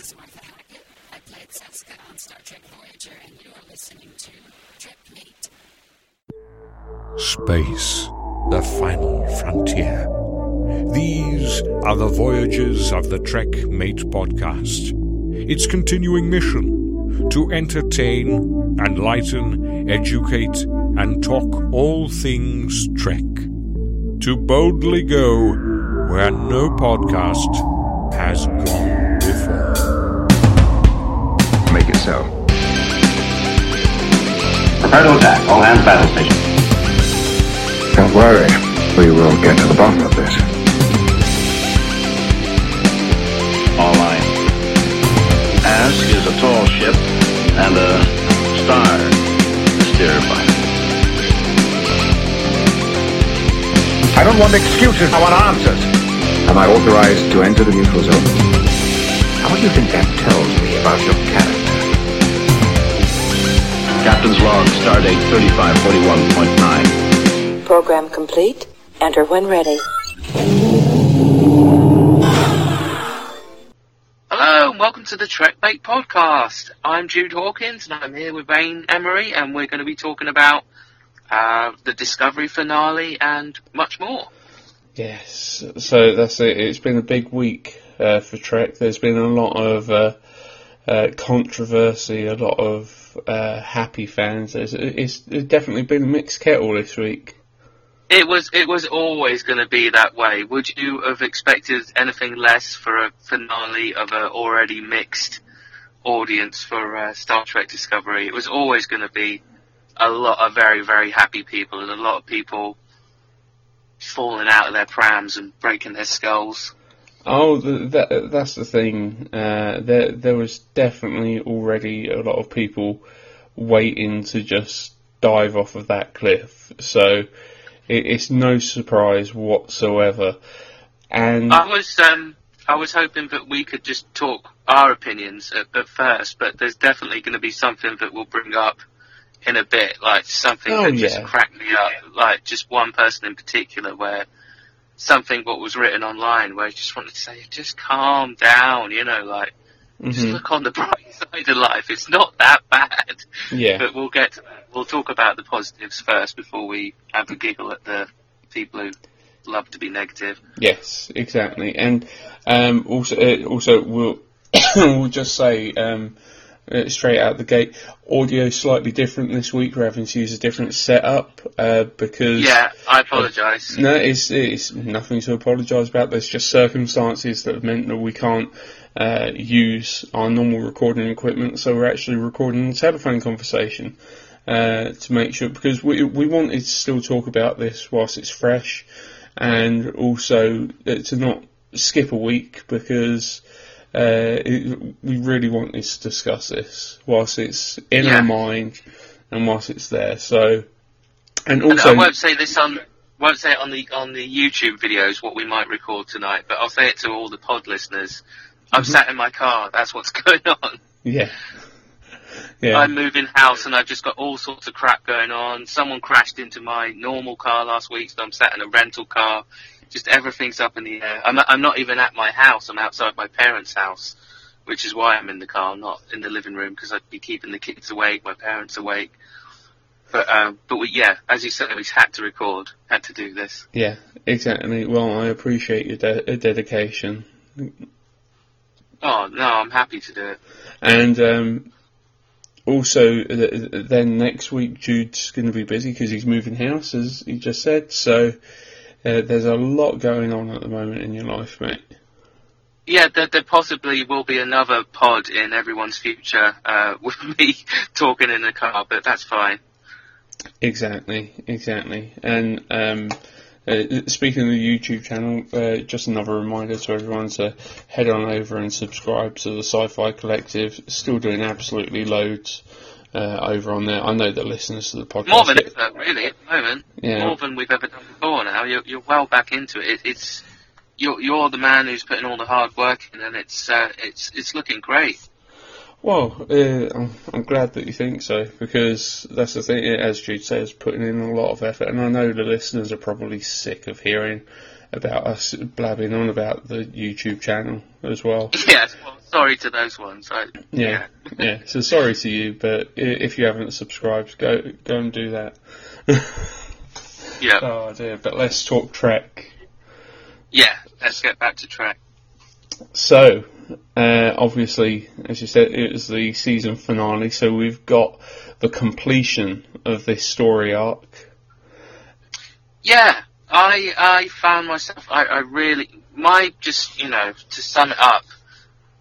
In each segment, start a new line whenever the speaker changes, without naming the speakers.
This is Martha Hackett. I played Seska on Star Trek Voyager, and you are listening to Trekmate.
Space, the final frontier. These are the voyages of the Trek Mate podcast. Its continuing mission to entertain, enlighten, educate, and talk all things Trek. To boldly go where no podcast has gone
so.
Prepare to attack. All hands battle station.
Don't worry. We will get to the bottom of this.
All right. Ask is a tall ship and a star to steer by.
I don't want excuses. I want answers. Am I authorized to enter the neutral zone? How do you think that tells me about your character?
Captain's log, stardate 3541.9.
Program complete. Enter when ready.
Hello and welcome to the Trekmate podcast. I'm Jude Hawkins and I'm here with Wayne Emery and we're going to be talking about uh, the Discovery finale and much more.
Yes, so that's it. It's been a big week uh, for Trek. There's been a lot of uh, uh, controversy, a lot of uh, happy fans. It's, it's definitely been a mixed kettle this week.
It was it was always going to be that way. Would you have expected anything less for a finale of an already mixed audience for uh, Star Trek Discovery? It was always going to be a lot of very very happy people and a lot of people falling out of their prams and breaking their skulls.
Oh, the, that, that's the thing. Uh, there, there was definitely already a lot of people waiting to just dive off of that cliff. So it, it's no surprise whatsoever. And
I was um I was hoping that we could just talk our opinions at, at first, but there's definitely going to be something that we'll bring up in a bit, like something
Oh,
that just
yeah.
cracked me up, like just one person in particular where something what was written online where I just wanted to say, just calm down, you know, like just
Mhm.
look on the bright side of life. It's not that bad.
yeah,
But we'll get to that. We'll talk about the positives first before we have a giggle at the people who love to be negative.
Yes, exactly, and um, also uh, also we'll we'll just say um, uh, straight out the gate, audio slightly different this week. We're having to use a different setup uh, because
Yeah, I apologise.
no, it's it's nothing to apologise about. There's just circumstances that have meant that we can't uh, use our normal recording equipment, so we're actually recording a telephone conversation uh, to make sure because we we wanted to still talk about this whilst it's fresh, and also uh, to not skip a week because. Uh, it, we really wanted to discuss this whilst it's in
Yeah.
our mind and whilst it's there. So, and
And
also,
I won't say this on won't say it on the on the YouTube videos what we might record tonight, but I'll say it to all the pod listeners. I'm
Mm-hmm.
sat in my car. That's what's going on.
yeah, yeah.
I'm moving house and I've just got all sorts of crap going on. Someone crashed into my normal car last week, so I'm sat in a rental car. Just everything's up in the air. I'm, I'm not even at my house. I'm outside my parents' house, which is why I'm in the car, not in the living room, because I'd be keeping the kids awake, my parents awake. But um, but we, yeah, as you said, we had to record, had to do this.
Yeah, exactly. Well, I appreciate your de- dedication,
Oh no, I'm happy to do it.
and um, also th- th- then next week Jude's going to be busy because he's moving house, as he just said. So uh, there's a lot going on at the moment in your life, mate.
Yeah, there, there possibly will be another pod in everyone's future uh, with me talking in the car, but that's fine.
Exactly, exactly. And um, uh, speaking of the YouTube channel, uh, just another reminder to everyone to head on over and subscribe to the Sci-Fi Collective. Still doing absolutely loads uh, over on there. I know that listeners to the podcast.
More than
get-
ever, really, at the moment.
Yeah.
More than we've ever done before now. You're, you're well back into it. it. It's you're, you're the man who's putting all the hard work in, and it's uh, it's it's looking great.
Well, uh, I'm, I'm glad that you think so because that's the thing. As Jude says, putting in a lot of effort, and I know the listeners are probably sick of hearing about us blabbing on about the YouTube channel as well.
Yes, well, sorry to those ones. I,
Yeah, yeah. So sorry to you, but if you haven't subscribed, go go and do that.
yeah,
oh dear. But let's talk Trek.
yeah. Let's get back to track.
So, uh, obviously, as you said, it was the season finale, so we've got the completion of this story arc.
Yeah, I I found myself. I, I really my just you know to sum it up.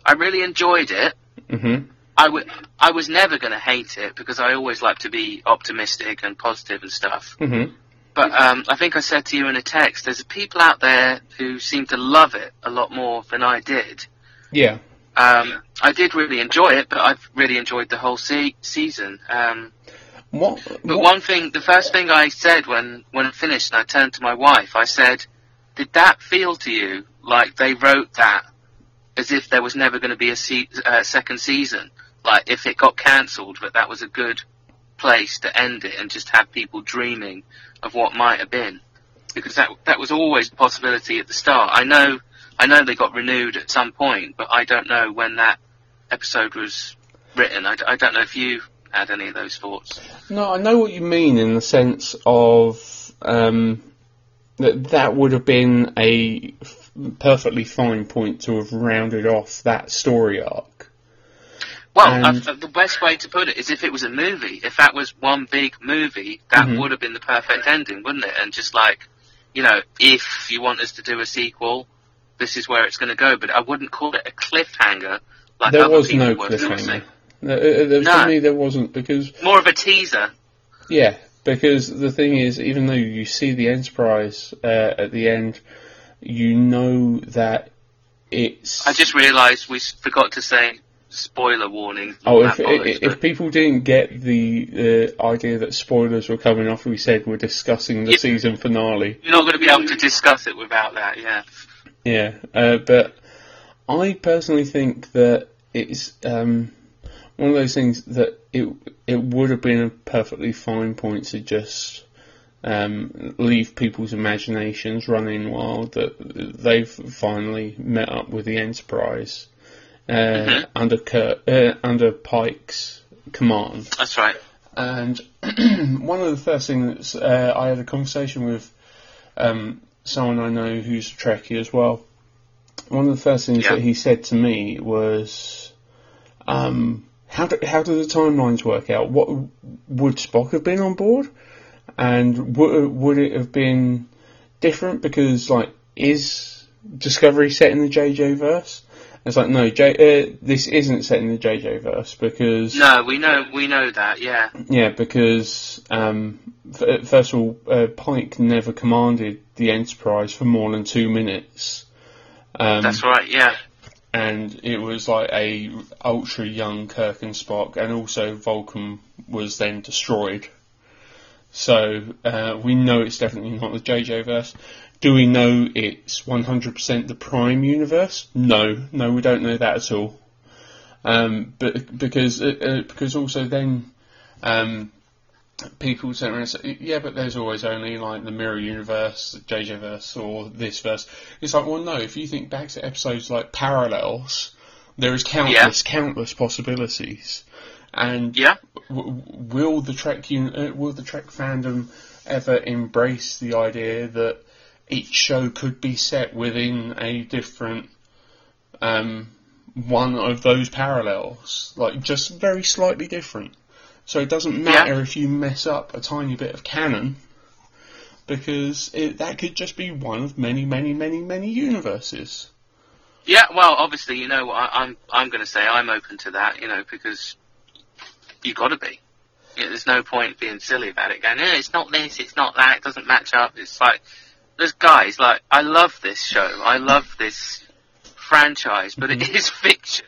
I really enjoyed it.
hmm
I would. I was never going to hate it because I always like to be optimistic and positive and stuff.
hmm
But um, I think I said to you in a text, there's people out there who seem to love it a lot more than I did.
Yeah.
Um, I did really enjoy it, but I've really enjoyed the whole se- season. Um,
What?
but one thing, the first thing I said when when it finished, and I turned to my wife, I said, "Did that feel to you like they wrote that as if there was never going to be a se- uh, second season? Like if it got cancelled, but that was a good place to end it and just have people dreaming of what might have been, because that that was always a possibility at the start. I know, I know they got renewed at some point, but I don't know when that episode was written. I, I don't know if you had any of those thoughts.
No, I know what you mean in the sense of um, that that would have been a f- perfectly fine point to have rounded off that story arc.
Well, uh, the best way to put it is if it was a movie, if that was one big movie, that
Mhm.
would have been the perfect ending, wouldn't it? And just like, you know, if you want us to do a sequel, this is where it's going to go. But I wouldn't call it a cliffhanger. Like
there
other
was
people
no
were
cliffhanger.
Forcing.
Uh, uh,
No.
For me, there wasn't because
More of a teaser.
yeah, because the thing is, even though you see the Enterprise uh, at the end, you know that it's.
I just realised we forgot to say spoiler warning.
Oh, if,
bollocks,
if, if people didn't get the uh, idea that spoilers were coming off, we said we're discussing the season finale.
you're not going to be able to discuss it without that, yeah.
Yeah, uh, but I personally think that it's um, one of those things that it it would have been a perfectly fine point to just um, leave people's imaginations running wild that they've finally met up with the Enterprise uh,
Mhm.
under uh, under Pike's command.
That's right.
And one of the first things uh, I had a conversation with um, someone I know who's a Trekkie as well. One of the first things
Yeah.
that he said to me was, um, "How do how do the timelines work out? What would Spock have been on board, and would would it have been different because like is Discovery set in the JJ verse?" It's like no, J, uh, this isn't set in the JJ verse because
No, we know we know that, yeah.
yeah, because um, f- first of all, uh, Pike never commanded the Enterprise for more than two minutes. Um,
That's right, yeah.
And it was like a ultra young Kirk and Spock, and also Vulcan was then destroyed. So uh, we know it's definitely not the JJ verse. Do we know it's 100% the Prime universe? No, no, we don't know that at all. Um, but because uh, uh, because also then um, people sit around and say, yeah, but there's always only like the Mirror Universe, the JJ verse, or this verse. It's like, well, no. If you think back to episodes like Parallels, there is countless, countless possibilities. And
Yeah.
w- w- will the Trek un- uh, will the Trek fandom ever embrace the idea that each show could be set within a different um, one of those parallels, like just very slightly different? So it doesn't matter if you mess up a tiny bit of canon, because it, that could just be one of many, many, many, many universes.
Yeah, well, obviously, you know, I, I'm I'm going to say I'm open to that, you know, because you got to be. Yeah, there's no point being silly about it. Going, no, it's not this, it's not that, it doesn't match up. It's like there's guys like I love this show, I love this franchise, but it mm-hmm. is fiction.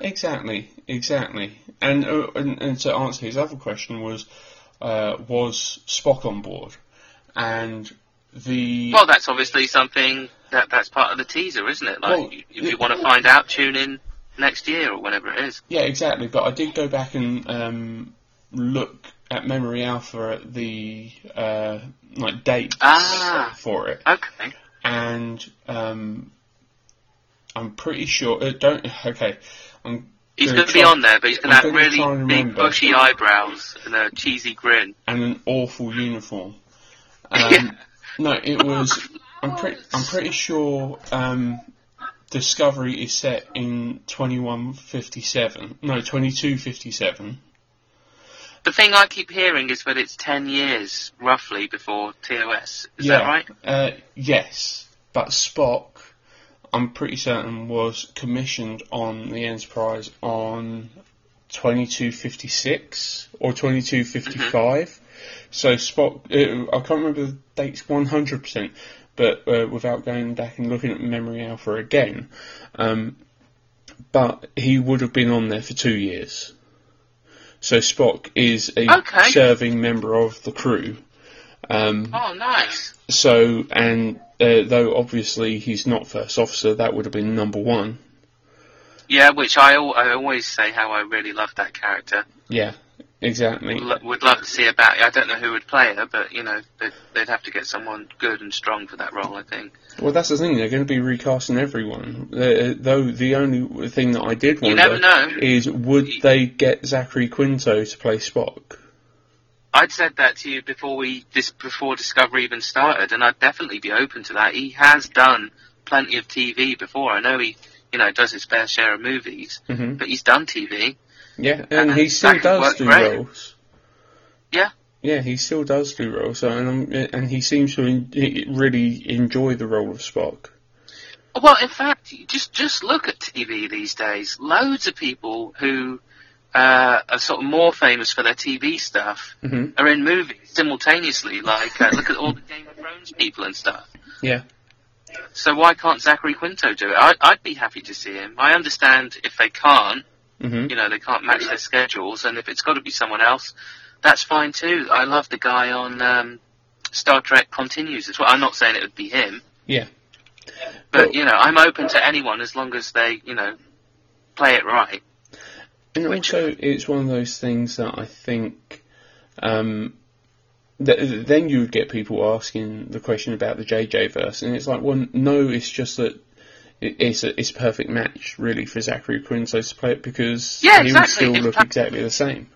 Exactly, exactly. And, uh, and and to answer his other question was, uh, was Spock on board? And the
Well, that's obviously something that that's part of the teaser, isn't it? Like,
Well,
if you want to find out, tune in next year or whenever it is.
yeah, exactly. But I did go back and um, look at Memory Alpha at the uh, like dates
Ah.
for it,
Okay.
and um, I'm pretty sure. Uh, don't okay. I'm
He's
gonna
be on there, but he's going to have really big bushy eyebrows and a cheesy grin.
and an awful uniform. Um,
Yeah.
No, it was. I'm pretty. I'm pretty sure. Um, Discovery is set in 2157. No, 2257.
The thing I keep hearing is that it's 10 years, roughly, before TOS. Is
yeah.
that right?
Uh, yes, but Spock, I'm pretty certain, was commissioned on the Enterprise on 2256 or 2255. So Spock, uh, I can't remember the dates 100%, but uh, without going back and looking at Memory Alpha again, um, but he would have been on there for two years. So Spock is a
Okay.
serving member of the crew. Um,
Oh, nice.
so, and uh, though obviously he's not first officer, that would have been number one.
Yeah, which I, al- I always say how I really love that character.
Yeah, exactly.
L- would love to see about I don't know who would play her, but, you know, they'd, they'd have to get someone good and strong for that role, I think.
Well, that's the thing. They're going to be recasting everyone. Uh, though the only thing that I did wonder is would they get Zachary Quinto to play Spock?
I'd said that to you before we this before Discovery even started, and I'd definitely be open to that. He has done plenty of TV before. I know he, you know, does his fair share of movies,
hmm
but he's done TV.
Yeah, and
Uh,
he still does do
great.
roles.
Yeah.
Yeah, he still does do roles, so, and, um, and he seems to en- really enjoy the role of Spock.
Well, in fact, just just look at TV these days. Loads of people who uh, are sort of more famous for their TV stuff
hmm
are in movies simultaneously. Like, uh, look at all the Game of Thrones people and stuff.
Yeah.
So why can't Zachary Quinto do it? I, I'd be happy to see him. I understand if they can't,
hmm
you know, they can't match their schedules, and if it's got to be someone else, that's fine too. I love the guy on um, Star Trek Continues as well. I'm not saying it would be him,
Yeah.
but
Well-
you know, I'm open to anyone as long as they, you know, play it right.
And also, it's one of those things that I think. Um, th- then you would get people asking the question about the JJ verse, and it's like, well, no, it's just that it's a it's a perfect match really for Zachary Quinto to play it because
Yeah,
he would still
It's
look
pa-
exactly the same.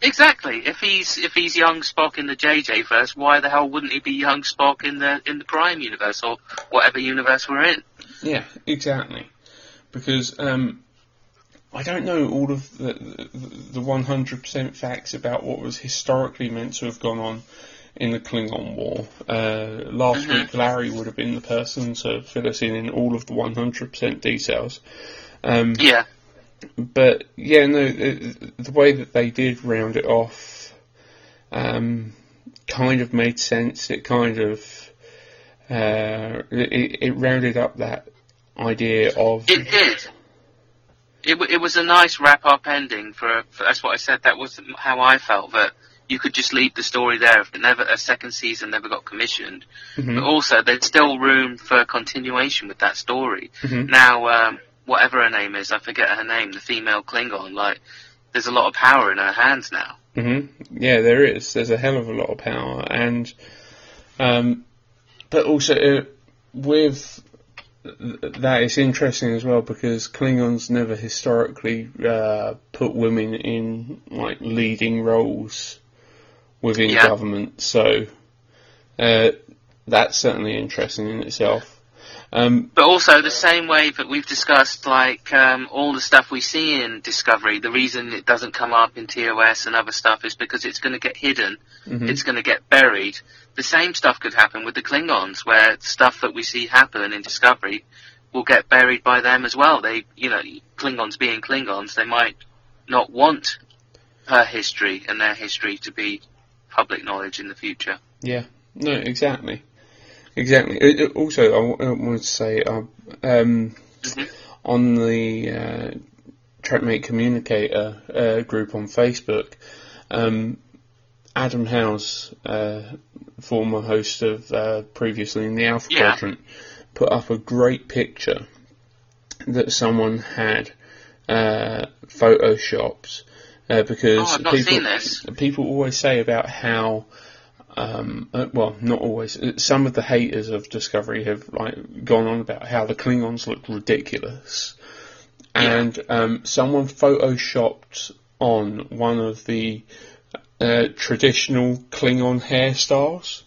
Exactly. If he's if he's young Spock in the JJ verse, why the hell wouldn't he be young Spock in the in the Prime universe or whatever universe we're in?
Yeah, exactly. Because um, I don't know all of the the one hundred percent facts about what was historically meant to have gone on in the Klingon War. Uh, last
Mhm.
week, Larry would have been the person to fill us in in all of the one hundred percent details. Um,
Yeah.
but yeah, no, the, the way that they did round it off um, kind of made sense. It kind of uh, it, it rounded up that idea of
It did. It, w- it was a nice wrap up ending for, for. That's what I said. That was how I felt. That you could just leave the story there if never a second season never got commissioned.
Mhm.
But also, there's still room for continuation with that story.
Mhm.
Now, um, whatever her name is, I forget her name. The female Klingon. Like, there's a lot of power in her hands now.
hmm Yeah, there is. There's a hell of a lot of power, and um, but also uh, with th- that, it's interesting as well because Klingons never historically uh, put women in like leading roles within
Yeah.
government, so uh, that's certainly interesting in itself. Um,
But also the same way that we've discussed, like um, all the stuff we see in Discovery, the reason it doesn't come up in TOS and other stuff is because it's going to get hidden.
mhm.
It's going to get buried. The same stuff could happen with the Klingons, where stuff that we see happen in Discovery will get buried by them as well. They, you know, Klingons being Klingons, they might not want her history and their history to be public knowledge in the future.
Yeah, no, exactly, exactly. It, it- also, I, w- I wanted to say, uh, um,
Mhm.
on the uh, Trek Mate Communicator uh, group on Facebook, um, Adam House, uh, former host of uh, previously in the Alpha
Yeah.
Quadrant, put up a great picture that someone had uh, photoshopped uh, because
Oh,
people people always say about how um, uh, well, not always. uh, Some of the haters of Discovery have like gone on about how the Klingons look ridiculous, and um, someone photoshopped on one of the uh, traditional Klingon hairstyles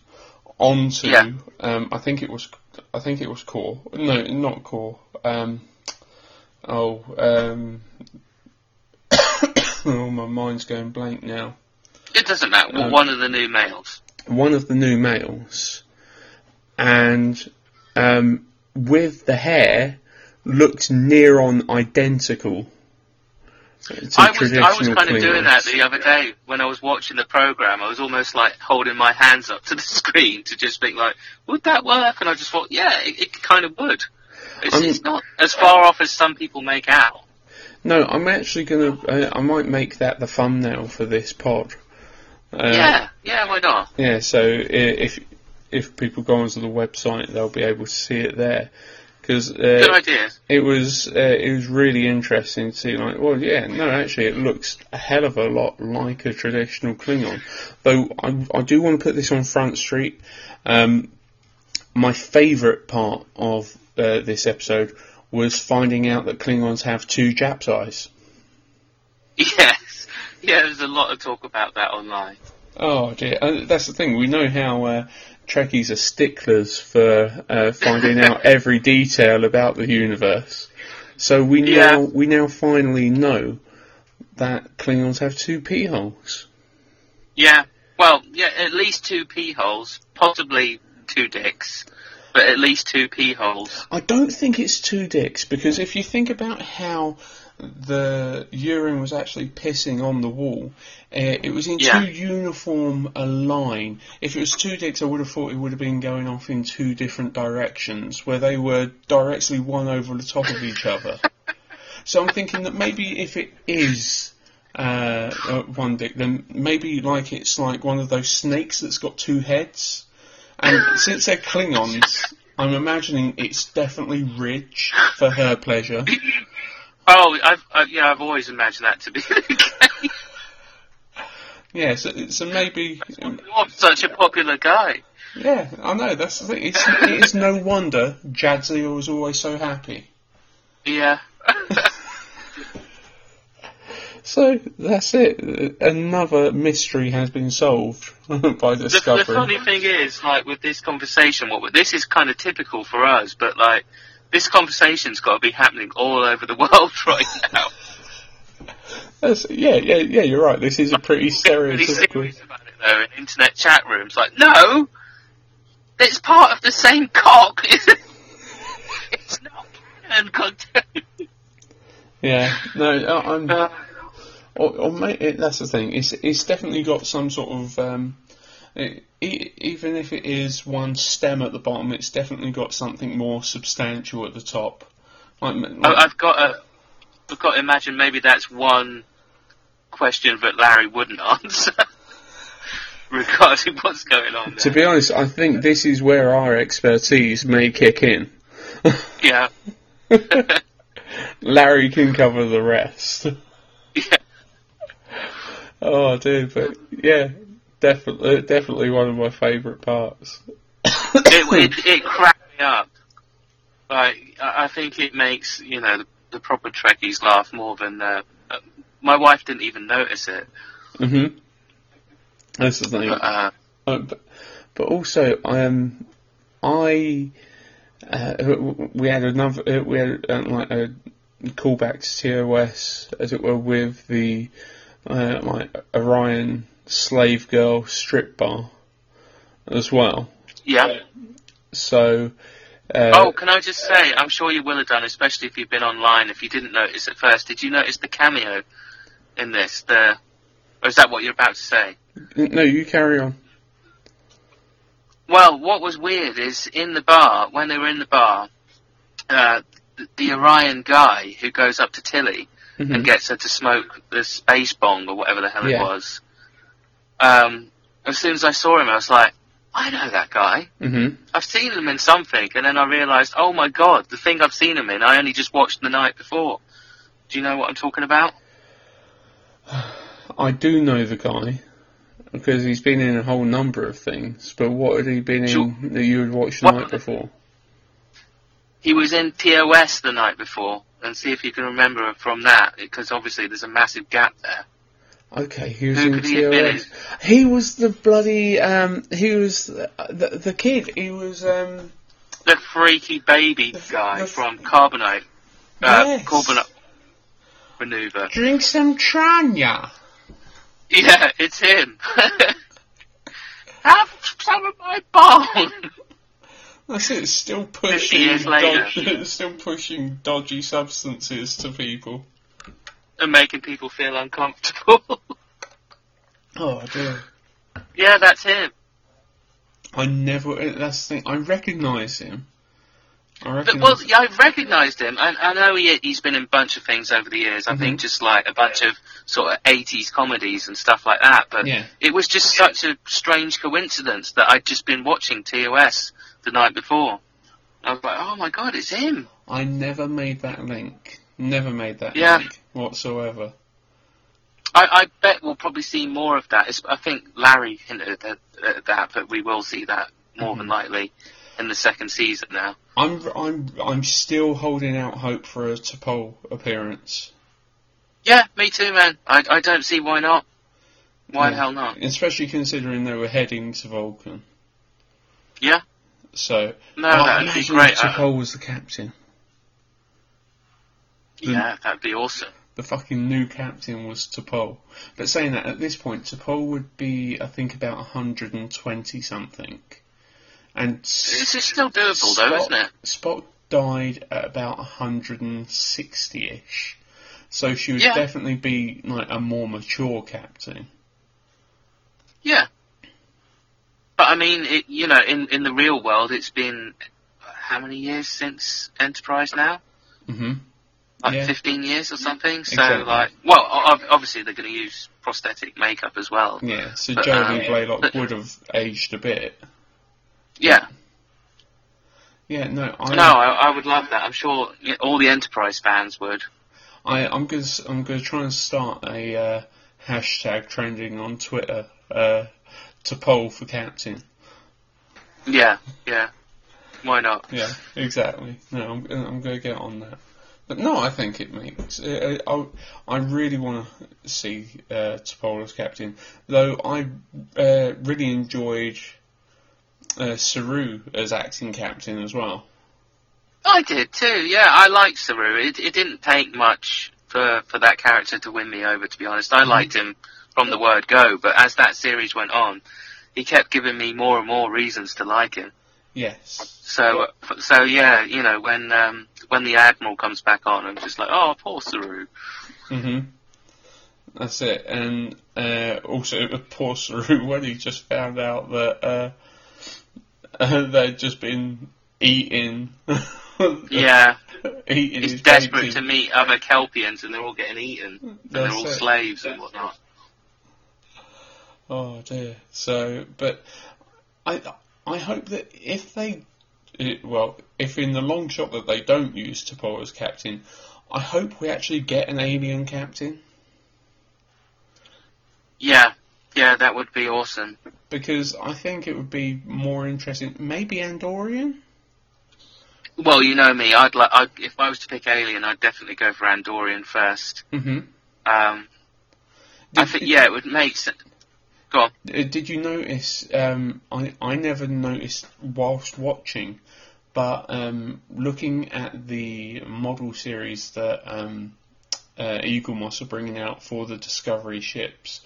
onto.
Yeah.
Um, I think it was. I think it was Core. No, not Core. Um, oh, um, oh, my mind's going blank now.
It doesn't matter. Well,
Um,
one of the new males.
one of the new males, and um, with the hair, looked near on identical.
I was I was kind of doing that the other day when I was watching the program. I was almost like holding my hands up to the screen to just think like, would that work? And I just thought, yeah, it, it kind of would. It's, it's not as far off as some people make out.
No, I'm actually gonna. Uh, I might make that the thumbnail for this pod. Uh,
yeah, yeah, why not?
Yeah, so if if people go onto the website, they'll be able to see it there. Because
Good
uh,
idea.
it was uh, it was really interesting to see. Like, well, yeah, no, actually, it looks a hell of a lot like a traditional Klingon. Though I, I do want to put this on Front Street. Um, my favourite part of uh, this episode was finding out that Klingons have two Japs' eyes.
Yes. Yeah, there's a lot of talk about that online.
Oh dear, uh, that's the thing. We know how uh, Trekkies are sticklers for uh, finding out every detail about the universe. So we
Yeah.
now we now finally know that Klingons have two pee holes.
Yeah. Well, yeah, at least two pee holes, possibly two dicks, but at least two pee holes.
I don't think it's two dicks because if you think about how the urine was actually pissing on the wall, uh, it was in
Yeah.
too uniform a line. If it was two dicks, I would have thought it would have been going off in two different directions, where they were directly one over the top of each other. So I'm thinking that maybe if it is uh, uh, one dick, then maybe like it's like one of those snakes that's got two heads. And since they're Klingons, I'm imagining it's definitely Ridge for her pleasure.
Oh, I've, I've yeah, I've always imagined that to be the case.
Yeah, so, so maybe.
You're such a popular guy.
Yeah, I know, that's the thing. It's, it is no wonder Jadzia was always so happy.
Yeah.
So that's it. Another mystery has been solved by
the,
Discovery.
the funny thing is, like with this conversation, what this is kind of typical for us, but like this conversation's got to be happening all over the world right now.
That's- yeah, yeah, yeah. You're right. This is a pretty
really
stereotypical.
serious about it though in internet chat rooms. Like, no, it's part of the same cock. it's not canon content.
Yeah, no, I'm.
Uh,
Or, or may, that's the thing. It's it's definitely got some sort of. Um, even if it is one stem at the bottom, it's definitely got something more substantial at the top. Like, like
I- I've got to, I've got to imagine maybe that's one question that Larry wouldn't answer regarding what's going on.
to be honest, I think this is where our expertise may kick in.
yeah,
Larry can cover the rest.
yeah.
Oh, dude, but yeah, definitely, definitely one of my favourite parts.
it, it, it cracked me up. Like, I think it makes, you know, the, the proper Trekkies laugh more than, uh, my wife didn't even notice it.
Mhm. That's the thing.
But, uh,
Uh, but, but also, um, I uh, we had another uh, we had uh, like a callback to TOS, as it were, with the uh, like Orion slave girl strip bar as well.
yeah.
So. Uh,
oh, can I just say, I'm sure you will have done, especially if you've been online, if you didn't notice at first. Did you notice the cameo in this? The, or is that what you're about to say?
No, you carry on.
Well, what was weird is in the bar, when they were in the bar, uh, the, the Orion guy who goes up to Tilly
Mhm.
and gets her to smoke the space bong or whatever the hell
Yeah.
it was. Um, as soon as I saw him, I was like, I know that guy.
hmm
I've seen him in something, and then I realised, oh my god, the thing I've seen him in, I only just watched the night before. Do you know what I'm talking about?
I do know the guy. Because he's been in a whole number of things, but what had he been in that you had watched the
What-
night before?
He was in TOS the night before, and see if you can remember from that, because obviously there's a massive gap there.
Okay, he was
Who
in
could he have been
TOS. He was the bloody, um, he was the, the, the kid. He was, um,
The freaky baby
The
guy
the
from Corbomite. Uh,
Yes.
Corbomite Maneuver.
drink some Tranya.
Yeah, it's him. Have some of my bone.
That's it. Still pushing,
years later.
dodgy, still pushing dodgy substances to people.
And making people feel uncomfortable.
Oh dear.
yeah, that's him.
I never. That's the thing. I recognise him. I
But, well, yeah, I've recognised him. I, I know he, he's been in a bunch of things over the years. I
Mm-hmm.
think just like a bunch of sort of 80s comedies and stuff like that. But
Yeah.
it was just such a strange coincidence that I'd just been watching TOS the night before. I was like, oh my god, it's him.
I never made that link. Never made that
Yeah.
link whatsoever.
I, I bet we'll probably see more of that. It's, I think Larry hinted at, at that, but we will see that more
Mm-hmm.
than likely in the second season now.
I'm I'm I'm still holding out hope for a T'Pol appearance,
Yeah, me too, man. I, I don't see why not. Why the hell not?
especially considering they were heading to Vulcan.
Yeah.
So
No, that'd be
imagine
great.
if T'Pol was the captain.
Yeah, that'd be awesome.
The fucking new captain was T'Pol. But saying that, at this point, T'Pol would be, I think, about 120 something. And
This is still doable, though, isn't it?
Spock died at about 160-ish. So she would
Yeah.
definitely be like a more mature captain.
Yeah. But I mean, it, you know, in in the real world, it's been how many years since Enterprise now?
hmm
Like
Yeah.
15 years or something. So,
Exactly.
like, well, obviously they're going to use prosthetic makeup as well.
Yeah, so
But,
Jodie
um,
Blalock
but-
would have aged a bit.
Yeah.
Yeah, no, I,
No, I, I would love that. I'm sure all the Enterprise fans would.
I, I'm gonna, s- I'm gonna try and start a uh, hashtag trending on Twitter uh, T'Pol for captain.
Yeah, yeah. Why not?
Yeah, exactly. No, I'm, I'm going to get on that. But no, I think it makes. Uh, I, I really want to see uh, T'Pol as captain, though I uh, really enjoyed uh, Saru as acting captain as well.
I did too. Yeah, I liked Saru. It, it didn't take much for for that character to win me over. To be honest, I liked him from the word go. But as that series went on, he kept giving me more and more reasons to like him.
Yes.
So, so yeah, you know, when um, when the Admiral comes back on, I'm just like, oh, poor Saru.
hmm That's it. And uh, also, poor Saru, when he just found out that uh, uh, they'd just been eating.
Yeah,
eating
he's desperate
baby.
to meet other Kelpians, and they're all getting eaten, and they're all
it.
slaves and whatnot.
Oh dear. So, but I I hope that if they, it, well, if in the long shot that they don't use T'Pol as captain, I hope we actually get an alien captain
Yeah, yeah, that would be awesome.
because I think it would be more interesting. Maybe Andorian.
Well, you know me. I'd like. I'd, if I was to pick Alien, I'd definitely go for Andorian first.
Mm-hmm.
Um, I
Did,
think yeah, it would make sense. Go on.
Uh, Did you notice? Um, I I never noticed whilst watching, but um, looking at the model series that um, uh, Eaglemoss are bringing out for the Discovery ships,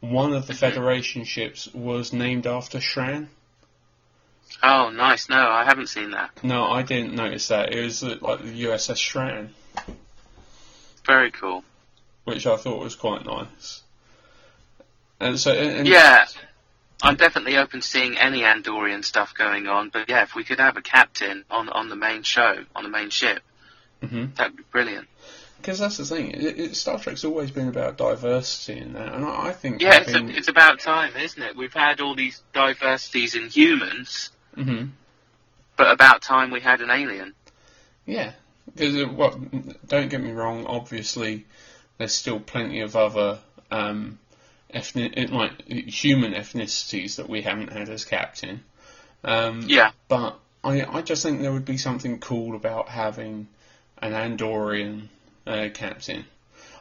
one of the Federation ships was named after Shran.
Oh, nice. No, I haven't seen that.
No, I didn't notice that. It was uh, like the USS Shran,
Very cool.
which I thought was quite nice. And so, and-
Yeah, I'm definitely open to seeing any Andorian stuff going on. But yeah, if we could have a captain on on the main show, on the main ship,
Mhm.
that'd be brilliant.
Because that's the thing, it, it, Star Trek's always been about diversity in that, and I, I think
Yeah, it's,
having-
it's about time, isn't it? We've had all these diversities in humans,
Mhm.
but about time we had an alien.
Yeah, because uh, well, don't get me wrong. Obviously, there's still plenty of other um, ethnic, like human ethnicities that we haven't had as captain. Um,
Yeah.
but I, I just think there would be something cool about having an Andorian uh, captain.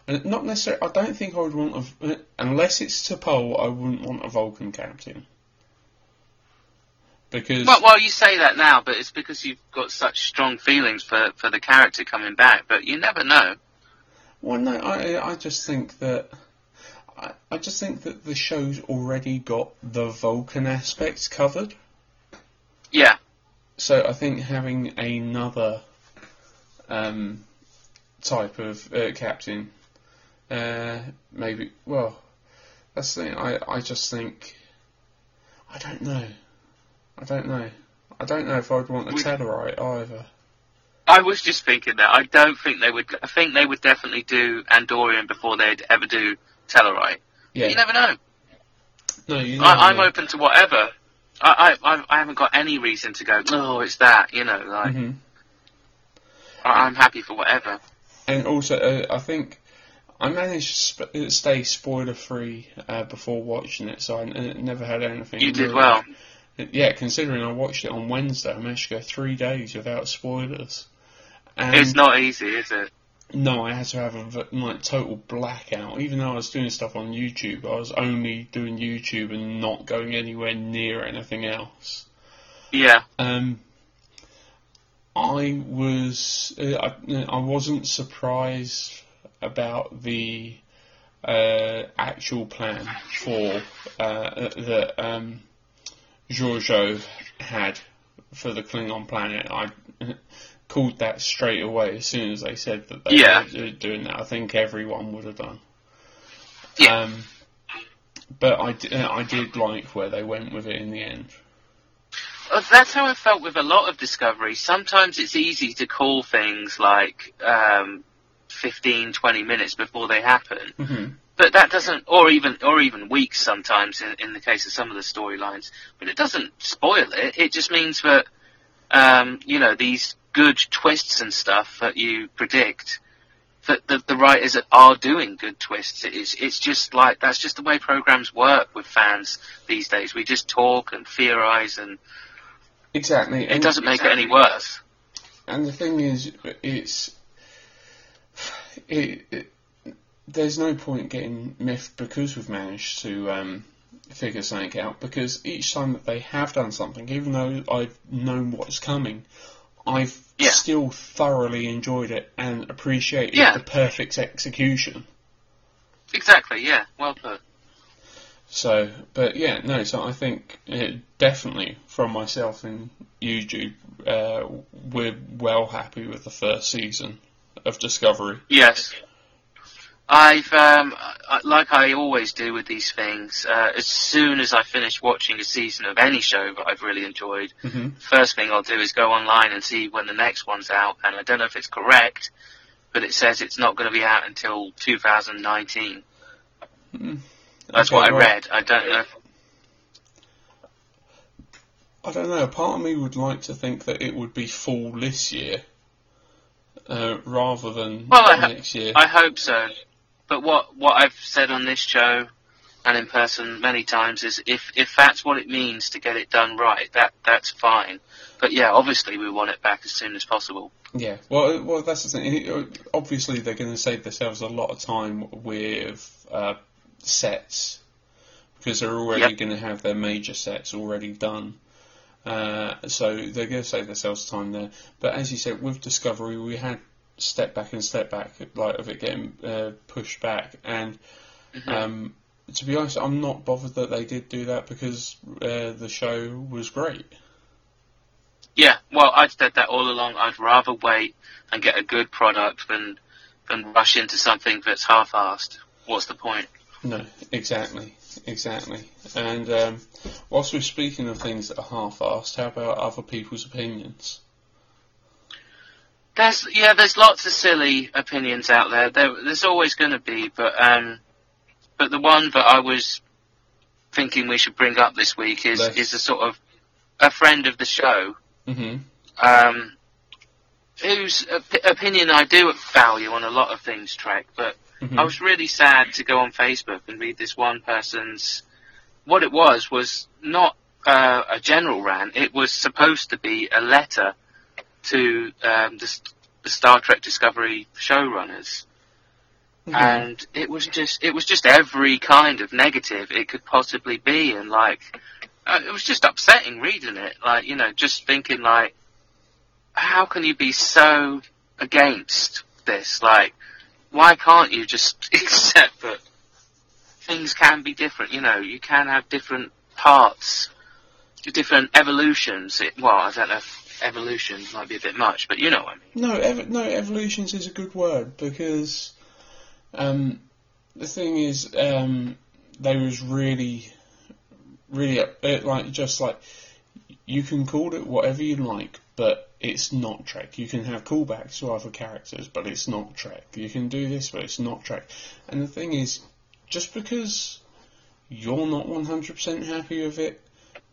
And not necessarily. I don't think I would want a, uh, unless it's T'Pol. I wouldn't want a Vulcan captain because
Well, well, you say that now, but it's because you've got such strong feelings for, for the character coming back. But you never know.
Well, no, I I just think that I, I just think that the show's already got the Vulcan aspects covered.
Yeah.
So I think having another um, type of uh, captain, uh, maybe. Well, that's the thing. I I just think I don't know. I don't know. I don't know if I'd want a Tellarite either.
I was just thinking that. I don't think they would. I think they would definitely do Andorian before they'd ever do Tellarite.
Yeah.
You never know.
no, you never
I, I'm open to whatever. I, I I- haven't got any reason to go. Oh, it's that. You know, like
Mhm.
I, I'm happy for whatever.
And also, uh, I think I managed to sp- uh, stay spoiler free uh, before watching it, so I n- never had anything.
You did well.
Yeah, considering I watched it on Wednesday, I managed to go three days without spoilers. And
It's not easy, is it?
No, I had to have a like total blackout. Even though I was doing stuff on YouTube, I was only doing YouTube and not going anywhere near anything else.
Yeah.
Um, I was uh, I, I wasn't surprised about the uh, actual plan for uh, that um, Georgiou had for the Klingon planet. I called that straight away as soon as they said that they
Yeah.
were doing that. I think everyone would have done.
Yeah.
Um, but I, d- uh, I did like where they went with it in the end.
Uh, That's how I felt with a lot of Discovery. Sometimes it's easy to call things like um, 15, 20 minutes before they happen.
hmm
But that doesn't, or even, or even weeks sometimes in, in the case of some of the storylines. But it doesn't spoil it. It just means that, um, you know, these good twists and stuff that you predict, that the, the writers are doing good twists. It's, it's just like, that's just the way programs work with fans these days. We just talk and theorize and
Exactly.
it doesn't make it any worse.
And the thing is, it's it, it, there's no point getting miffed because we've managed to um, figure something out. Because each time that they have done something, even though I've known what's coming, I've
Yeah.
still thoroughly enjoyed it and appreciated
Yeah.
the perfect execution.
Exactly, yeah, well put.
So, but yeah, no. So I think uh, definitely from myself and YouTube, uh, we're well happy with the first season of Discovery.
Yes. I've, um, like I always do with these things, uh, as soon as I finish watching a season of any show that I've really enjoyed,
hmm
first thing I'll do is go online and see when the next one's out, and I don't know if it's correct, but it says it's not going to be out until 2019. That's
Okay,
what I
well-
read. I don't know. If,
I don't know. Part of me would like to think that it would be fall this year, uh, rather than
Well, I ho-
year.
I hope so. But what what I've said on this show and in person many times is if if that's what it means to get it done right, that that's fine. But yeah, obviously we want it back as soon as possible.
Yeah, well, well, that's the thing. Obviously, they're going to save themselves a lot of time with uh, sets because they're already
Yep.
going to have their major sets already done. Uh, so they're going to save themselves time there. But as you said, with Discovery, we had step back and step back, like of it getting uh, pushed back. And um, to be honest, I'm not bothered that they did do that because uh, the show was great.
Yeah, well, I've said that all along. I'd rather wait and get a good product than than rush into something that's half-assed. What's the point?
No, exactly, exactly. And um, whilst we're speaking of things that are half-assed, how about other people's opinions?
There's yeah, there's lots of silly opinions out there. there there's always going to be, but um, but the one that I was thinking we should bring up this week is
Let's-
is a sort of a friend of the show.
hmm
Um, whose op- opinion I do value on a lot of things, Trek, but
Mhm.
I was really sad to go on Facebook and read this one person's. What it was was not uh, a general rant. It was supposed to be a letter to um, the, the Star Trek Discovery showrunners,
Mhm.
and it was just it was just every kind of negative it could possibly be, and like uh, it was just upsetting reading it. Like you know, just thinking like, how can you be so against this? Like, why can't you just accept that things can be different? You know, you can have different parts, different evolutions. It, well, I don't know. if Evolution might be a bit much, but you know what I mean.
No, ev- no, evolutions is a good word because um, the thing is, um, they was really, really it, like just like you can call it whatever you like, but it's not Trek. You can have callbacks to other characters, but it's not Trek. You can do this, but it's not Trek. And the thing is, just because you're not 100% happy with it,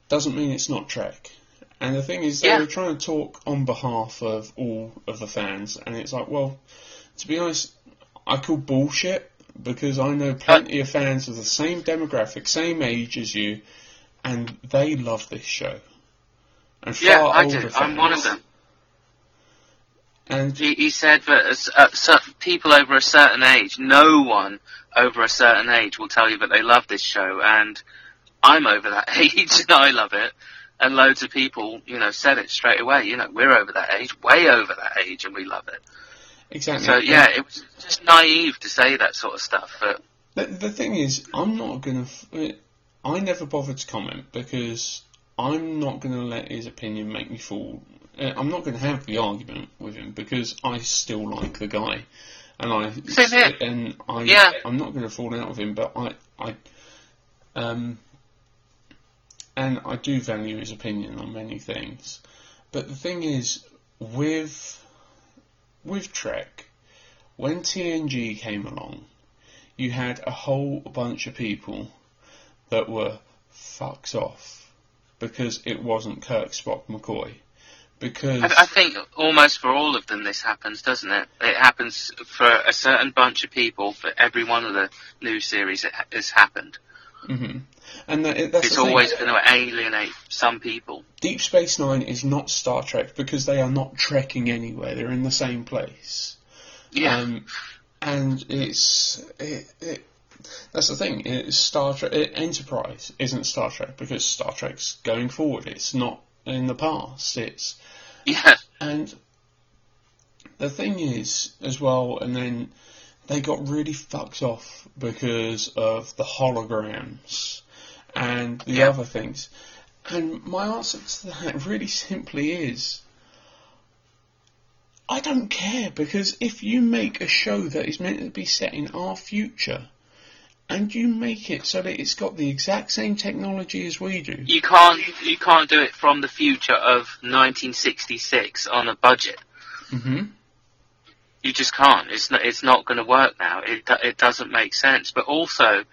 doesn't mean it's not Trek. And the thing is, they
Yeah.
were trying to talk on behalf of all of the fans, and it's like, well, to be honest, I call bullshit because I know plenty of fans of the same demographic, same age as you, and they love this show. And far
Yeah, I
older
do.
fans.
I'm one of them.
And
He, he said that as, uh, cer- people over a certain age, no one over a certain age will tell you that they love this show, and I'm over that age and I love it. And loads of people, you know, said it straight away. You know, we're over that age, way over that age, and we love it.
exactly.
So yeah, it was just naive to say that sort of stuff. But
The, the thing is, I'm not gonna. f- I never bothered to comment because I'm not gonna let his opinion make me fall. uh, I'm not gonna have the argument with him because I still like the guy, and I and I
Yeah.
I'm not gonna fall out with him, but I I um and I do value his opinion on many things. But the thing is, with with Trek, when TNG came along, you had a whole bunch of people that were fucks off because it wasn't Kirk, Spock, McCoy. Because
I, I think almost for all of them this happens, doesn't it? It happens for a certain bunch of people. For every one of the new series, it ha- has happened.
Mhm. and that, that's
It's always going to alienate some people.
Deep Space Nine is not Star Trek because they are not trekking anywhere. They're in the same place.
Yeah.
Um, and it's it, it, that's the thing. It's Star Trek. It, Enterprise isn't Star Trek because Star Trek's going forward. It's not in the past. It's
yeah.
and the thing is as well. And then they got really fucked off because of the holograms and the
Yeah.
other things. And my answer to that really simply is I don't care because if you make a show that is meant to be set in our future and you make it so that it's got the exact same technology as we do,
You can't you can't do it from the future of 1966 on a budget.
hmm
You just can't. It's not. It's not going to work now. It it doesn't make sense. But also,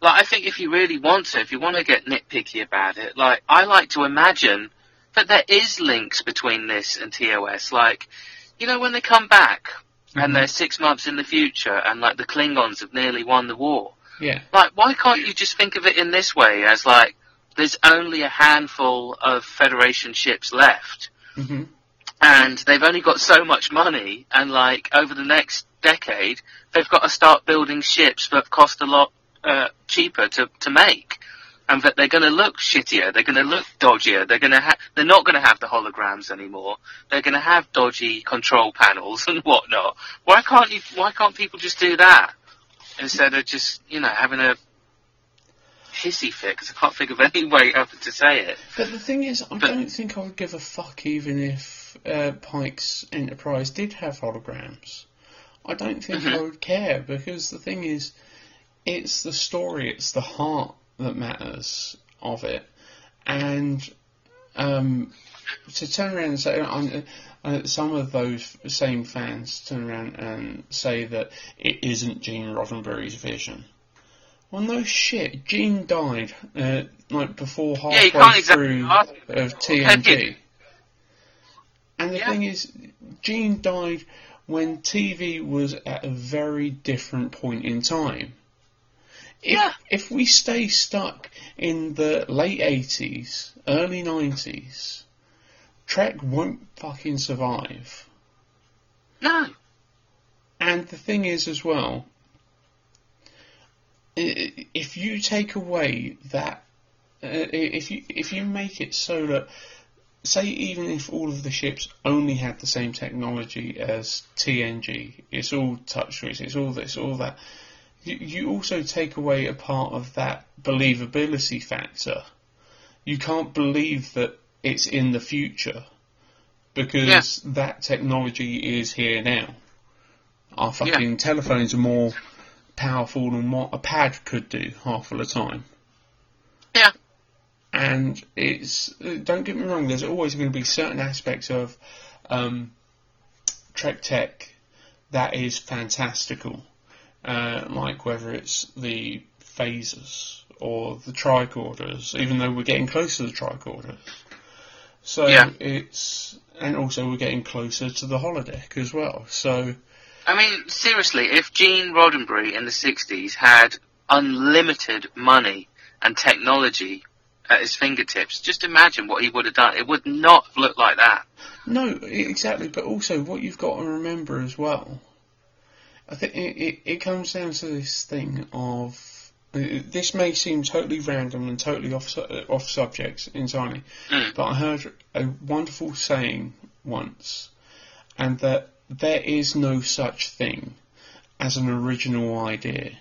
like I think if you really want to, if you want to get nitpicky about it, like I like to imagine that there is links between this and TOS. Like, you know, when they come back and they're six months in the future, and like the Klingons have nearly won the war.
yeah,
Like, why can't you just think of it in this way as like there's only a handful of Federation ships left
hmm
and they've only got so much money, and like over the next decade, they've got to start building ships that cost a lot uh, cheaper to to make, and that they're going to look shittier, they're going to look dodgier, they're going to ha- they're not going to have the holograms anymore, they're going to have dodgy control panels and whatnot. Why can't you? Why can't people just do that instead of just you know having a hissy fit? Because I can't think of any way other to say it.
But the thing is, I
But-
don't think I would give a fuck even if uh, Pike's Enterprise did have holograms. I don't think I
Mhm.
would care because the thing is, it's the story, it's the heart that matters of it, and um, to turn around and say, uh, uh, some of those same fans turn around and say that it isn't Gene Roddenberry's vision. Well, no shit. Gene died uh, like before halfway
Yeah, exactly
through of TNG. And the
Yeah.
thing is, Gene died when TV was at a very different point in time. If,
Yeah.
if we stay stuck in the late 80s, early 90s, Trek won't fucking survive.
No.
And the thing is, as well, if you take away that, uh, if you if you make it so that, say, even if all of the ships only had the same technology as TNG, it's all touchscreens, it's all this, all that. You, you also take away a part of that believability factor. You can't believe that it's in the future because that technology is here now. Our fucking telephones are more powerful than what a pad could do half of the time. And it's don't get me wrong. There's always going to be certain aspects of um, Trek Tech that is fantastical, uh, like whether it's the phasers or the tricorders. Even though we're getting close to the tricorders, so
Yeah.
it's and also we're getting closer to the holodeck as well. So
I mean, seriously, if Gene Roddenberry in the 60s had unlimited money and technology at his fingertips, just imagine what he would have done. It would not look like that.
No, exactly. But also, what you've got to remember as well, I think it, it, it comes down to this thing of this may seem totally random and totally off su- uh, off subject entirely,
Mm.
but I heard a wonderful saying once, and that there is no such thing as an original idea.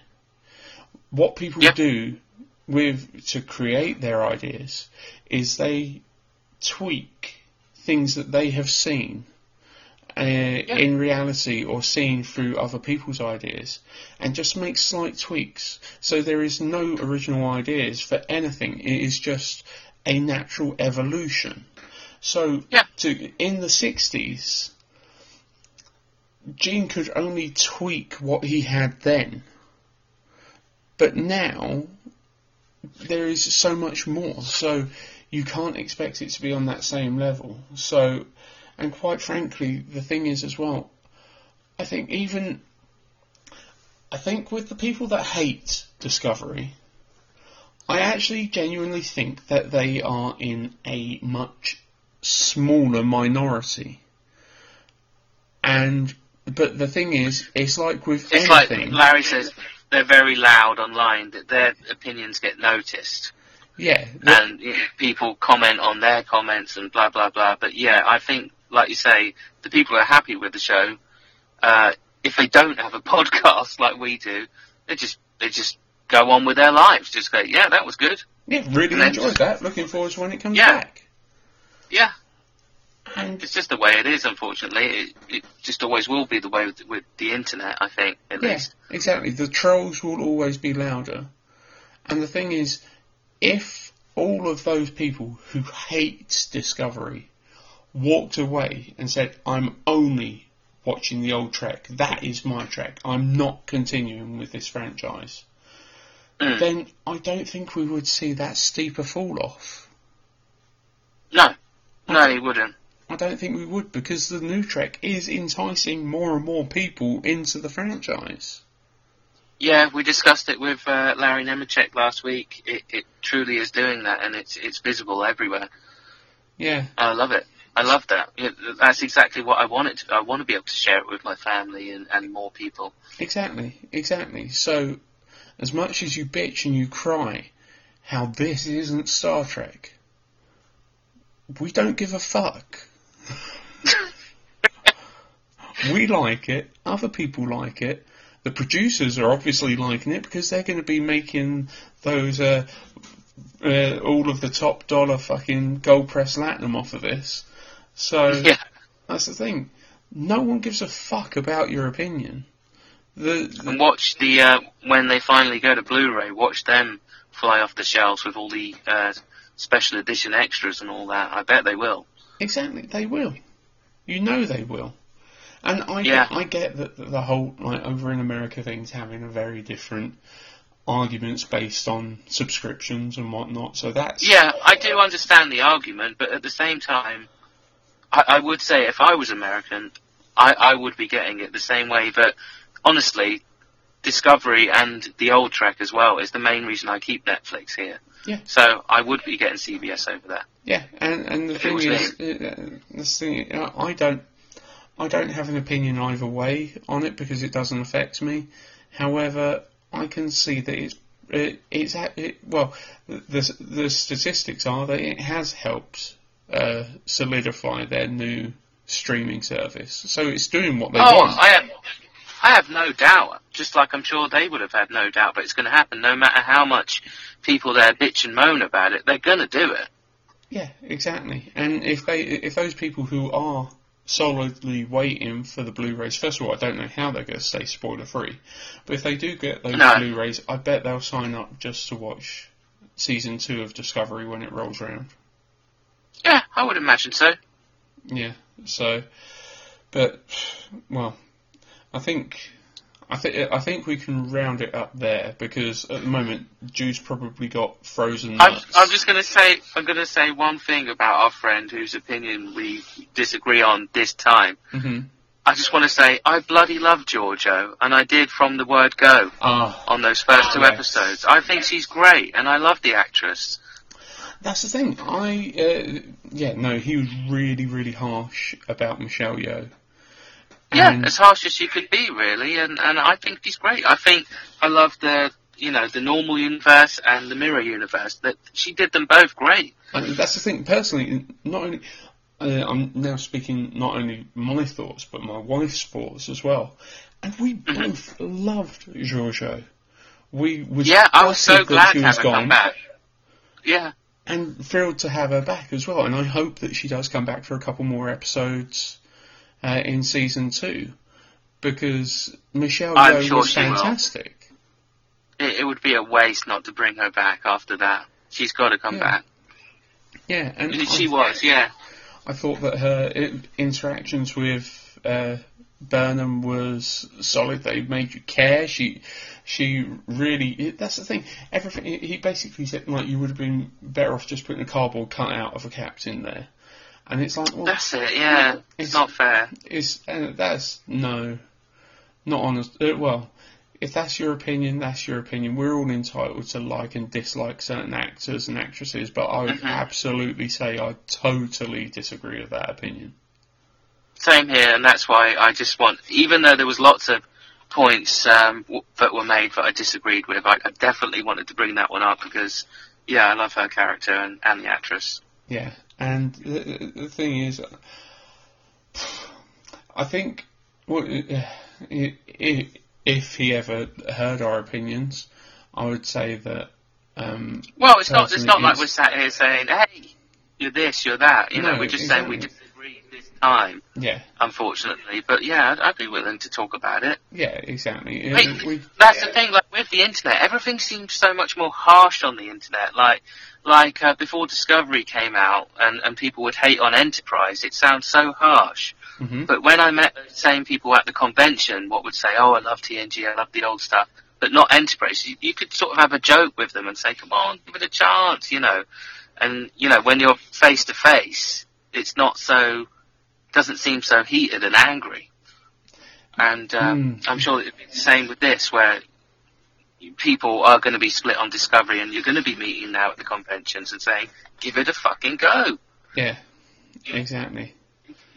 What people
Yep.
do with to create their ideas is they tweak things that they have seen uh, in reality or seen through other people's ideas and just make slight tweaks. So there is no original ideas for anything. It is just a natural evolution. So
Yeah.
to in the 60s, Gene could only tweak what he had then. But now, there is so much more. So you can't expect it to be on that same level. So, and quite frankly, the thing is as well, I think even, I think with the people that hate Discovery, I actually genuinely think that they are in a much smaller minority. And, but the thing is, it's like with
It's
anything.
like Larry says, they're very loud online, that their opinions get noticed.
yeah,
and you know, people comment on their comments and blah blah blah. But yeah, I think, like you say, the people who are happy with the show, uh, if they don't have a podcast like we do, they just they just go on with their lives. Just go, yeah, that was good.
yeah, really enjoyed
just-
that. Looking forward to when it comes
Yeah.
back.
Yeah,
And
it's just the way it is. Unfortunately, it, it just always will be the way with, with the internet. I think, at
Yeah,
least.
exactly. The trolls will always be louder. And the thing is, if all of those people who hate Discovery walked away and said, I'm only watching the old Trek, that is my Trek, I'm not continuing with this franchise,
Mm.
then I don't think we would see that steeper fall off.
No, no, he wouldn't.
I don't think we would because the new Trek is enticing more and more people into the franchise.
Yeah, we discussed it with uh, Larry Nemecek last week. It, it truly is doing that, and it's it's visible everywhere.
Yeah,
I love it. I love that. That's exactly what I wanted. To, I want to be able to share it with my family and, and more people.
Exactly, exactly. So, as much as you bitch and you cry how this isn't Star Trek, we don't give a fuck. we like it, other people like it. The producers are obviously liking it because they're going to be making those, uh, uh, all of the top dollar fucking gold press latinum off of this. So,
Yeah,
that's the thing. No one gives a fuck about your opinion. The, the
and watch the uh, when they finally go to Blu-ray. Watch them fly off the shelves with all the uh, special edition extras and all that. I bet they will.
Exactly they will. You know they will. And I
Yeah.
get, I get that the whole like over in America things having a very different arguments based on subscriptions and whatnot. So that's
Yeah, I do understand the argument, but at the same time, I, I would say if I was American, I, I would be getting it the same way. But honestly, Discovery and the old Trek as well is the main reason I keep Netflix here.
Yeah.
So I would be getting CBS over there.
Yeah, and and the thing is, uh, the thing uh, I don't, I don't have an opinion either way on it because it doesn't affect me. However, I can see that it's it, it's it, well, the the statistics are that it has helped uh, solidify their new streaming service. So it's doing what they
oh,
want.
I I have no doubt. Just like I'm sure they would have had no doubt, but it's going to happen. No matter how much people there bitch and moan about it, they're going to do it.
Yeah, exactly. And if they, if those people who are solidly waiting for the Blu-rays, first of all, I don't know how they're going to stay spoiler-free, but if they do get those
No.
Blu-rays, I bet they'll sign up just to watch season two of Discovery when it rolls around.
Yeah, I would imagine so.
Yeah. So, but well, I think. I think I think we can round it up there because at the moment Jude's probably got frozen
I'm. I'm just going to say, I'm going to say one thing about our friend whose opinion we disagree on this time.
hmm
I just want to say, I bloody love Georgiou, and I did from the word go
Ah,
on those first two
Yes.
episodes. I think she's great, and I love the actress.
That's the thing. I uh, yeah no, he was really really harsh about Michelle Yeoh.
Yeah, as harsh as she could be, really, and and I think she's great. I think I love the you know the normal universe and the mirror universe. That she did them both great.
That's the thing. Personally, not only uh, I'm now speaking not only my thoughts but my wife's thoughts as well, and we
Mm-hmm.
both loved Georgiou. We was
Yeah, I was so glad
she was gone,
come back. Yeah,
and thrilled to have her back as well. And I hope that she does come back for a couple more episodes uh, in season two, because Michelle Yeoh
sure
was fantastic.
it, it would be a waste not to bring her back after that. She's got to come
Yeah.
back.
Yeah, and
She
I-
was, yeah.
I thought that her interactions with uh, Burnham was solid. They made you care. She, she really. It, that's the thing. Everything. He he basically said like you would have been better off just putting a cardboard cutout of a captain there. And it's like, well,
That's it, yeah.
It's-
It's not fair.
it's uh, that's no, not honest. Uh, well, if that's your opinion, that's your opinion. We're all entitled to like and dislike certain actors and actresses, but I would
Mhm.
absolutely say I totally disagree with that opinion.
Same here, and that's why I just want, even though there was lots of points um, w- that were made that I disagreed with, I, I definitely wanted to bring that one up because, yeah, I love her character and, and the actress.
Yeah, and the, the- thing is, I think well, if he ever heard our opinions, I would say that. Um,
Well, it's not. It's not like we're sat here saying, "Hey, you're this, you're that." You know, we're just saying we
exactly.
this time,
yeah,
unfortunately. But yeah, I'd, I'd be willing to talk about it.
yeah, exactly. We-
That's the thing. Like with the internet, everything seems so much more harsh on the internet. Like, like uh, before Discovery came out, and and people would hate on Enterprise. It sounds so harsh.
Mhm.
But when I met the same people at the convention, what would say, "Oh, I love TNG, I love the old stuff," but not Enterprise. You, you could sort of have a joke with them and say, "Come on, give it a chance," you know. And you know, when you're face to face, it's not so doesn't seem so heated and angry. And um,
Mm.
I'm sure it'd be the same with this, where people are going to be split on Discovery, and you're going to be meeting now at the conventions and saying, "Give it a fucking go."
yeah, exactly.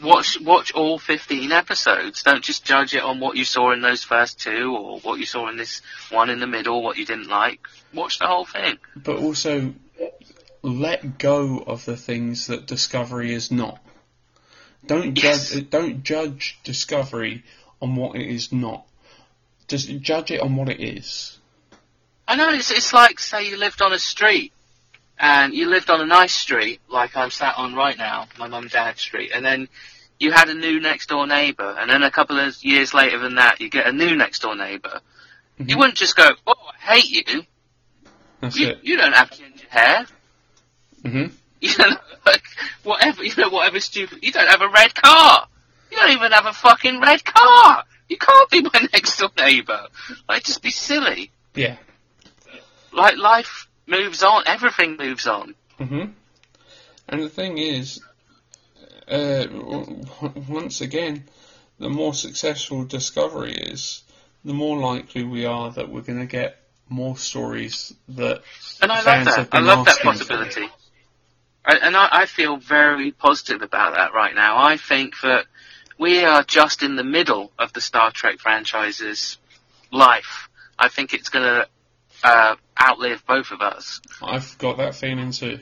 watch watch all 15 episodes. Don't just judge it on what you saw in those first two or what you saw in this one in the middle, what you didn't like. Watch the whole thing.
But also, let go of the things that Discovery is not. Don't
Yes.
judge. Don't judge Discovery on what it is not. Just judge it on what it is.
I know it's it's like say you lived on a street and you lived on a nice street like I'm sat on right now, my mum and dad's street, and then you had a new next door neighbour, and then a couple of years later than that, you get a new next door neighbor You
Mhm.
wouldn't just go, "Oh, I hate you."
That's
You,
it.
you don't have ginger hair.
hmm
You know, like whatever. You know, whatever stupid. You don't have a red car. You don't even have a fucking red car. You can't be my next door neighbour. Like, just be silly.
Yeah.
Like, life moves on. Everything moves on.
hmm And the thing is, uh, w- w- once again, the more successful Discovery is, the more likely we are that we're going to get more stories that
And I love
fans
that.
have
I
been
love that
asking for.
And I, I feel very positive about that right now. I think that we are just in the middle of the Star Trek franchise's life. I think it's going to uh, outlive both of us.
I've got that feeling too.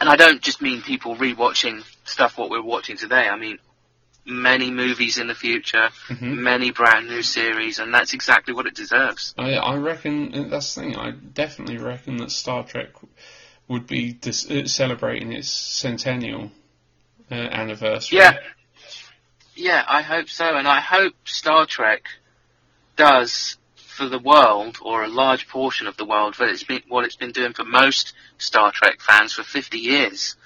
And I don't just mean people rewatching stuff what we're watching today. I mean many movies in the future,
Mhm.
many brand new series, and that's exactly what it deserves.
I, I reckon that's the thing. I definitely reckon that Star Trek would be dis- uh, celebrating its centennial uh, anniversary.
Yeah. Yeah, I hope so, and I hope Star Trek does for the world, or a large portion of the world, but it's been what it's been doing for most Star Trek fans for 50 years.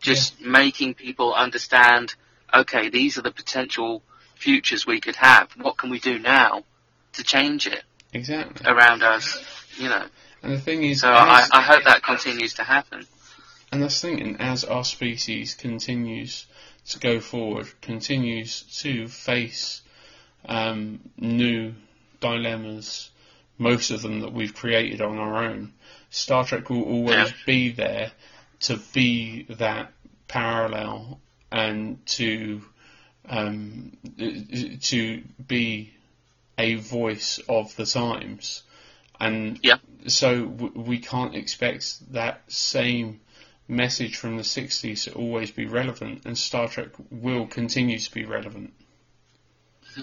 Just making people understand, okay, these are the potential futures we could have. What can we do now to change it
exactly.
around us? You know.
And the thing is,
So I, I hope that continues to happen.
And that's the thing, and as our species continues to go forward, continues to face um, new dilemmas, most of them that we've created on our own, Star Trek will always
Yeah.
be there to be that parallel and to um, to be a voice of the times. And
Yeah.
so w- we can't expect that same message from the 60s to always be relevant, and Star Trek will continue to be relevant. Mm-hmm.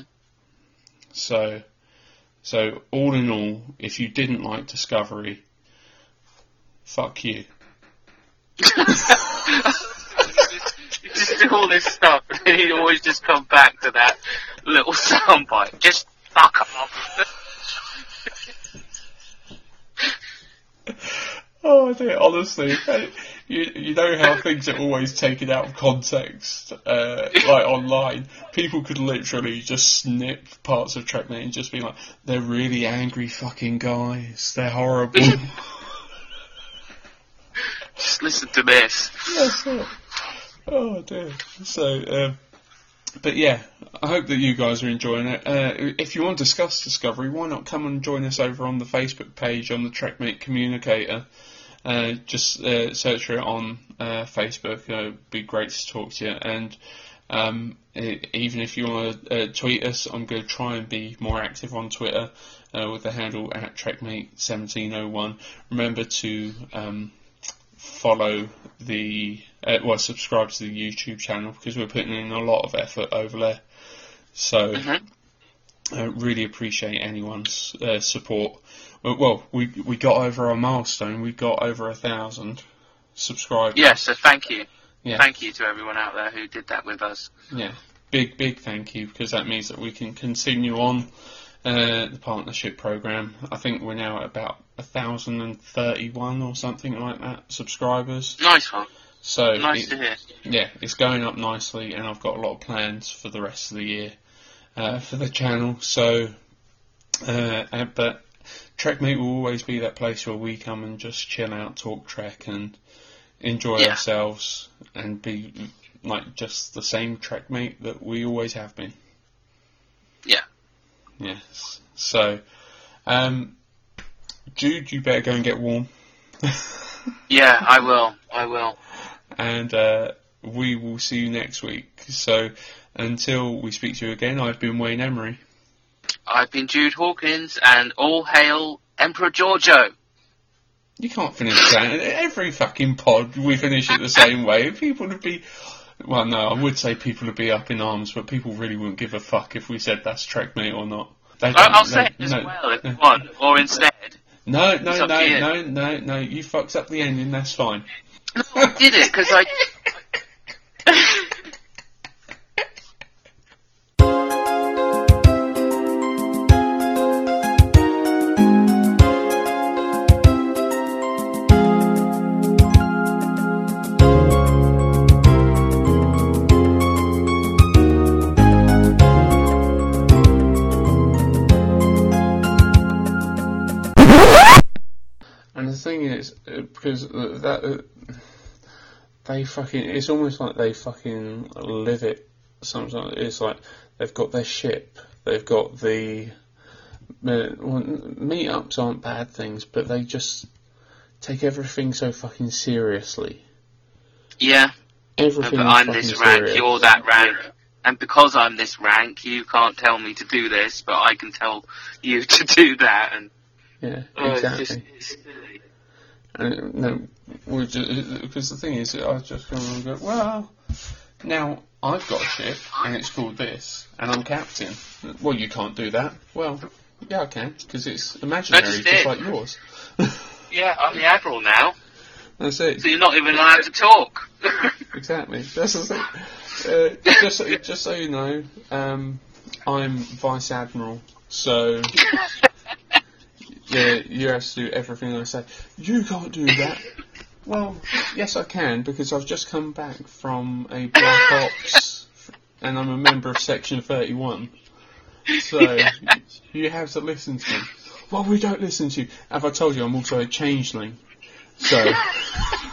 So, so all in all, if you didn't like Discovery, fuck you.
You just do all this stuff, and you always just come back to that little soundbite. Just fuck off.
Dear, honestly, you you know how things are always taken out of context, uh, like online. People could literally just snip parts of Trek Mate and just be like, "They're really angry fucking guys. They're horrible."
just listen to this.
That's it. Oh dear. So, um, but yeah, I hope that you guys are enjoying it. Uh, if you want to discuss Discovery, why not come and join us over on the Facebook page on the Trek Mate Communicator. Uh, just uh, search for it on uh, Facebook. Uh, it'd be great to talk to you. And um, e- even if you want to uh, tweet us, I'm going to try and be more active on Twitter uh, with the handle at TrekMate1701. Remember to um, follow the uh, well subscribe to the YouTube channel because we're putting in a lot of effort over there. So
Mhm.
I really appreciate anyone's uh, support. Well, well, we we got over a milestone. We got over a thousand subscribers.
Yeah, so thank you.
Yeah.
Thank you to everyone out there who did that with us.
Yeah, big big thank you because that means that we can continue on uh, the partnership program. I think we're now at about a thousand and thirty-one or something like that subscribers.
Nice one.
So
Nice
it-
to hear.
yeah, it's going up nicely, and I've got a lot of plans for the rest of the year uh, for the channel. So, uh, uh, but Trek Mate will always be that place where we come and just chill out, talk Trek, and enjoy
Yeah.
ourselves, and be like just the same Trek Mate that we always have been.
Yeah.
Yes. So, um, Jude, you better go and get warm.
Yeah, I will. I will.
and uh, we will see you next week. So until we speak to you again, I've been Wayne Emery.
I've been Jude Hawkins, and all hail Emperor Georgiou.
You can't finish that. Every fucking pod we finish it the same way. People would be. Well, no, I would say people would be up in arms, but people really wouldn't give a fuck if we said that's Trek Mate or not. They
I'll
they-
say it as
no,
well if you want, or instead.
No, no, no,
up to you.
no, no, no. You fucked up the ending. That's fine.
No, I did it because I.
they fucking. It's almost like they fucking live it. Sometimes it's like they've got their ship. They've got the. Uh, well, meetups aren't bad things, but they just take everything so fucking seriously.
Yeah,
Everything.
but I'm this rank,
serious.
you're that rank. And because I'm this rank, you can't tell me to do this, but I can tell you to do that. And
Yeah,
oh, it's
exactly.
just, it's.
And, no, we just, because the thing is, I was just going to go, well, now I've got a ship and it's called this, and I'm captain. Well, you can't do that. Well, yeah, I can because it's imaginary,
just
just like yours.
yeah, I'm the admiral now,
That's it.
so you're not even allowed to talk.
Exactly. That's the thing. Uh, just, so, just so you know, um, I'm vice admiral, so yeah, you have to do everything I say. You can't do that. Well, yes, I can because I've just come back from a black ops, and I'm a member of Section 31. So you have to listen to me. Well, we don't listen to you. Have I told you I'm also a changeling? So.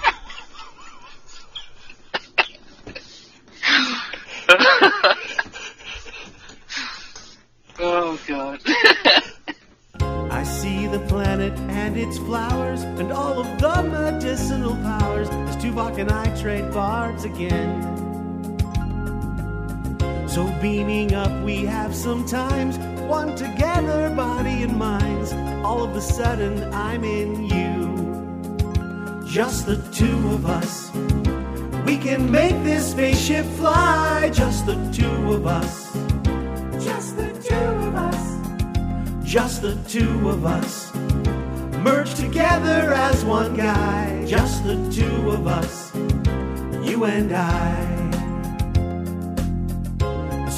up, we have sometimes one together, body and minds. All of a sudden, I'm in you. Just the two of us. We can make this spaceship fly. Just the two of us. Just the two of us just the two of us. Merge together as one guy, just the two of us, you and I.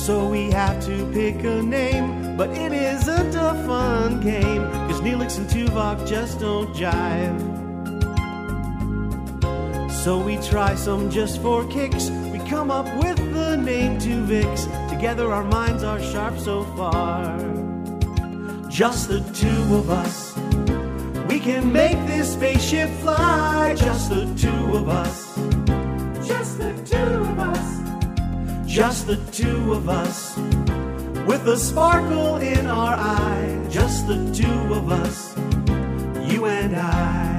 So we have to pick a name, but it isn't a fun game, cause Neelix and Tuvok just don't jive. So we try some just for kicks. We come up with the name Tuvix. Together our minds are sharp so far just the two of us. We can make this spaceship fly, just the two of us. Just the two of us. Just the two of us. With a sparkle in our eye, just the two of us. You and I.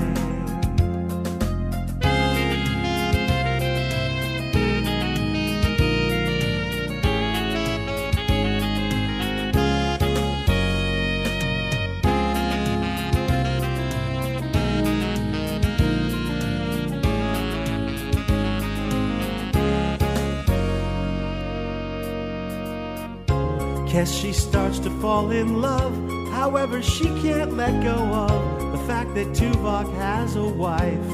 Guess she starts to fall in love. However, she can't let go of the fact that Tuvok has a wife.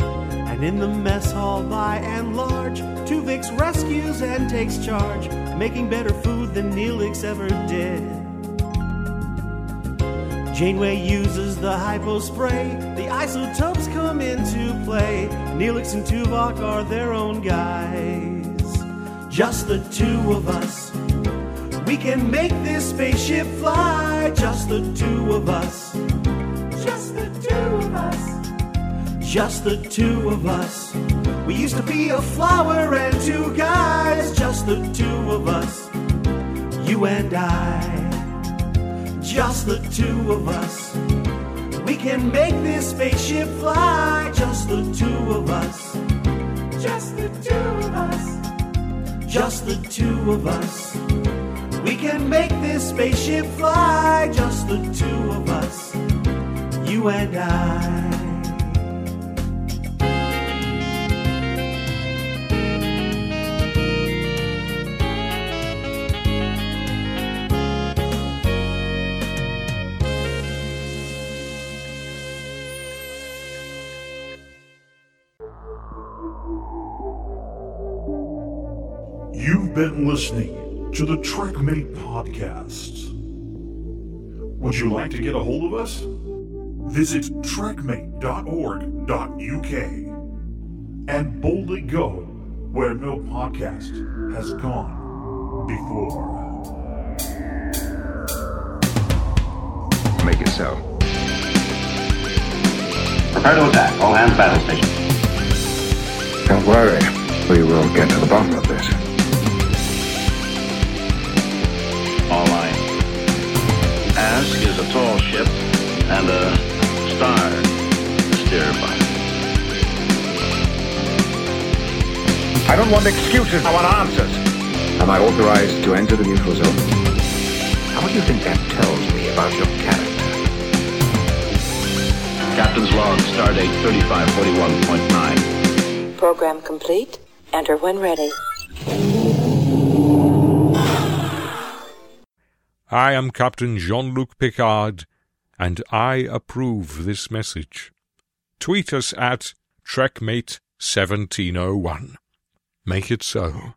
And in the mess hall, by and large, Tuvix rescues and takes charge, making better food than Neelix ever did. Janeway uses the hypospray. The isotopes come into play. Neelix and Tuvok are their own guys. Just the two of us. We can make this spaceship fly. Just the two of us. Just the two of us. Just the two of us. We used to be a flower and two guys. Just the two of us. You and I just the two of us. We can make this spaceship fly, just the two of us. Just the two of us. Just the two of us. We can make this spaceship fly, just the two of us. You and I.
You've been listening to the Trek Mate Podcast. Would you like to get a hold of us? Visit trekmate.org.uk and boldly go where no podcast has gone before.
Make it so.
Prepare to attack. All hands battle station.
Don't worry. We will get to the bottom of this.
Ask is a tall ship and a star to steer by.
I don't want excuses. I want answers. Am I authorized to enter the neutral zone? How do you think that tells me about your character?
Captain's log, stardate 3541.9.
Program complete. Enter when ready.
I am Captain Jean Luc Picard, and I approve this message. Tweet us at TrekMate1701. Make it so.